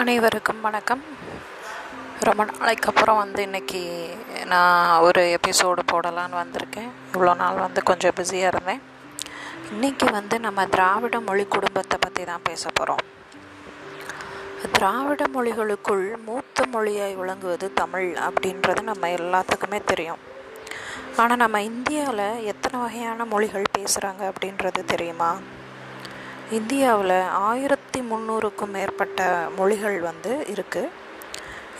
அனைவருக்கும் வணக்கம். ரொம்ப நாளைக்கு அப்புறம் வந்து இன்றைக்கி நான் ஒரு எபிசோடு போடலான்னு வந்திருக்கேன். இவ்வளோ நாள் வந்து கொஞ்சம் பிஸியாக இருந்தேன். இன்றைக்கி வந்து நம்ம திராவிட மொழி குடும்பத்தை பற்றி தான் பேச போகிறோம் திராவிட மொழிகளுக்குள் மூத்த மொழியாய் விளங்குவது தமிழ் அப்படின்றது நம்ம எல்லாத்துக்குமே தெரியும். ஆனால் நம்ம இந்தியாவில் எத்தனை வகையான மொழிகள் பேசுகிறாங்க அப்படின்றது தெரியுமா? இந்தியாவில் ஆயிரத்தி முந்நூறுக்கும் மேற்பட்ட மொழிகள் வந்து இருக்குது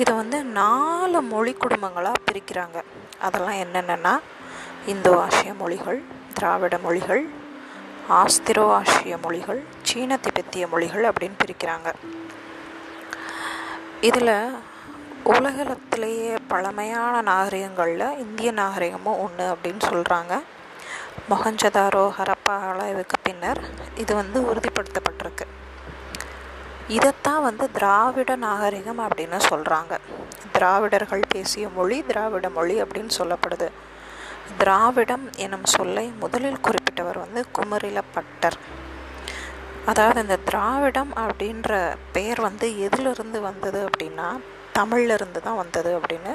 இதை வந்து நாலு மொழி குடும்பங்களாக பிரிக்கிறாங்க. அதெல்லாம் என்னென்னா இந்தோ ஆசிய மொழிகள் திராவிட மொழிகள் ஆஸ்திரோ ஆசிய மொழிகள் சீன திபெத்திய மொழிகள் அப்படின்னு பிரிக்கிறாங்க. இதில் உலகத்திலேயே பழமையான நாகரிகங்களில் இந்திய நாகரிகமும் ஒன்று அப்படின்னு சொல்கிறாங்க மொஹஞ்சதாரோ ஹரப்பா அளவுக்கு பின்னர் இது வந்து உறுதிப்படுத்தப்பட்டிருக்கு. இதைத்தான் வந்து திராவிட நாகரிகம் அப்படின்னு சொல்கிறாங்க திராவிடர்கள் பேசிய மொழி திராவிட மொழி அப்படின்னு சொல்லப்படுது. திராவிடம் எனும் சொல்லை முதலில் குறிப்பிட்டவர் வந்து குமரிலப்பட்டர். அதாவது இந்த திராவிடம் அப்படின்ற பெயர் வந்து எதிலிருந்து வந்தது அப்படின்னா தமிழ்லேருந்து தான் வந்தது அப்படின்னு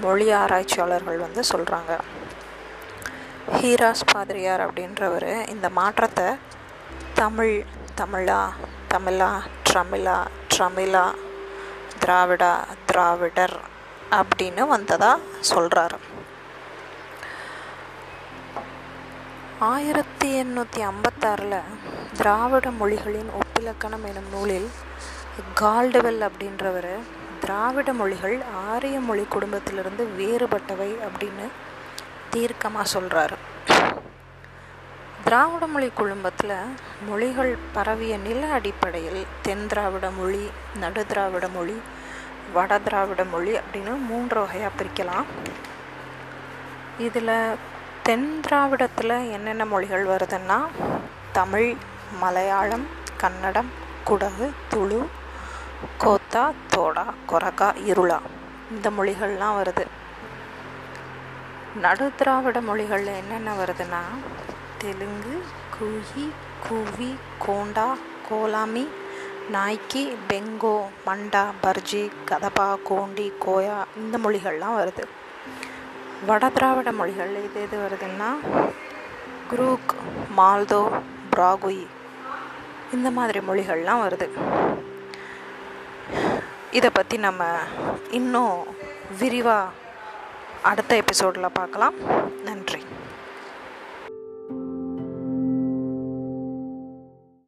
மொழி ஆராய்ச்சியாளர்கள் வந்து சொல்கிறாங்க ஹீராஸ் பாதிரியார் அப்படின்றவர் இந்த மாற்றத்தை தமிழ் தமிழா தமிழா ட்ரமிழா ட்ரமிழா திராவிடா திராவிடர் அப்படின்னு வந்ததாக சொல்கிறார் ஆயிரத்தி எண்ணூற்றி ஐம்பத்தாறில் திராவிட மொழிகளின் ஒப்பிலக்கணம் எனும் நூலில் கால்டுவெல் அப்படின்றவர் திராவிட மொழிகள் ஆரிய மொழி குடும்பத்திலிருந்து வேறுபட்டவை அப்படின்னு தீர்க்கமாக சொல்கிறாரு திராவிட மொழி குடும்பத்தில் மொழிகள் பரவிய நில அடிப்படையில் தென் திராவிட மொழி நடு திராவிட மொழி வட திராவிட மொழி அப்படின்னு மூன்று வகையாக பிரிக்கலாம். இதில் தென் திராவிடத்தில் என்னென்ன மொழிகள் வருதுன்னா தமிழ் மலையாளம் கன்னடம் குடகு துளு கோத்தா தோடா கொரகா இருளா இந்த மொழிகள்லாம் வருது. நடு திராவிட மொழிகளில் என்னென்ன வருதுன்னா? தெலுங்கு குஹி கூவி கோண்டா கோலாமி நாய்க்கி பெங்கோ மண்டா பர்ஜி கதபா கோண்டி கோயா இந்த மொழிகள்லாம் வருது. வட திராவிட மொழிகள் இது எது வருதுன்னா? குரூக் மால்தோ பிராகுயி இந்த மாதிரி மொழிகள்லாம் வருது. இதை பற்றி நம்ம இன்னும் விரிவாக அடுத்த எபிசோடில் பார்க்கலாம். நன்றி.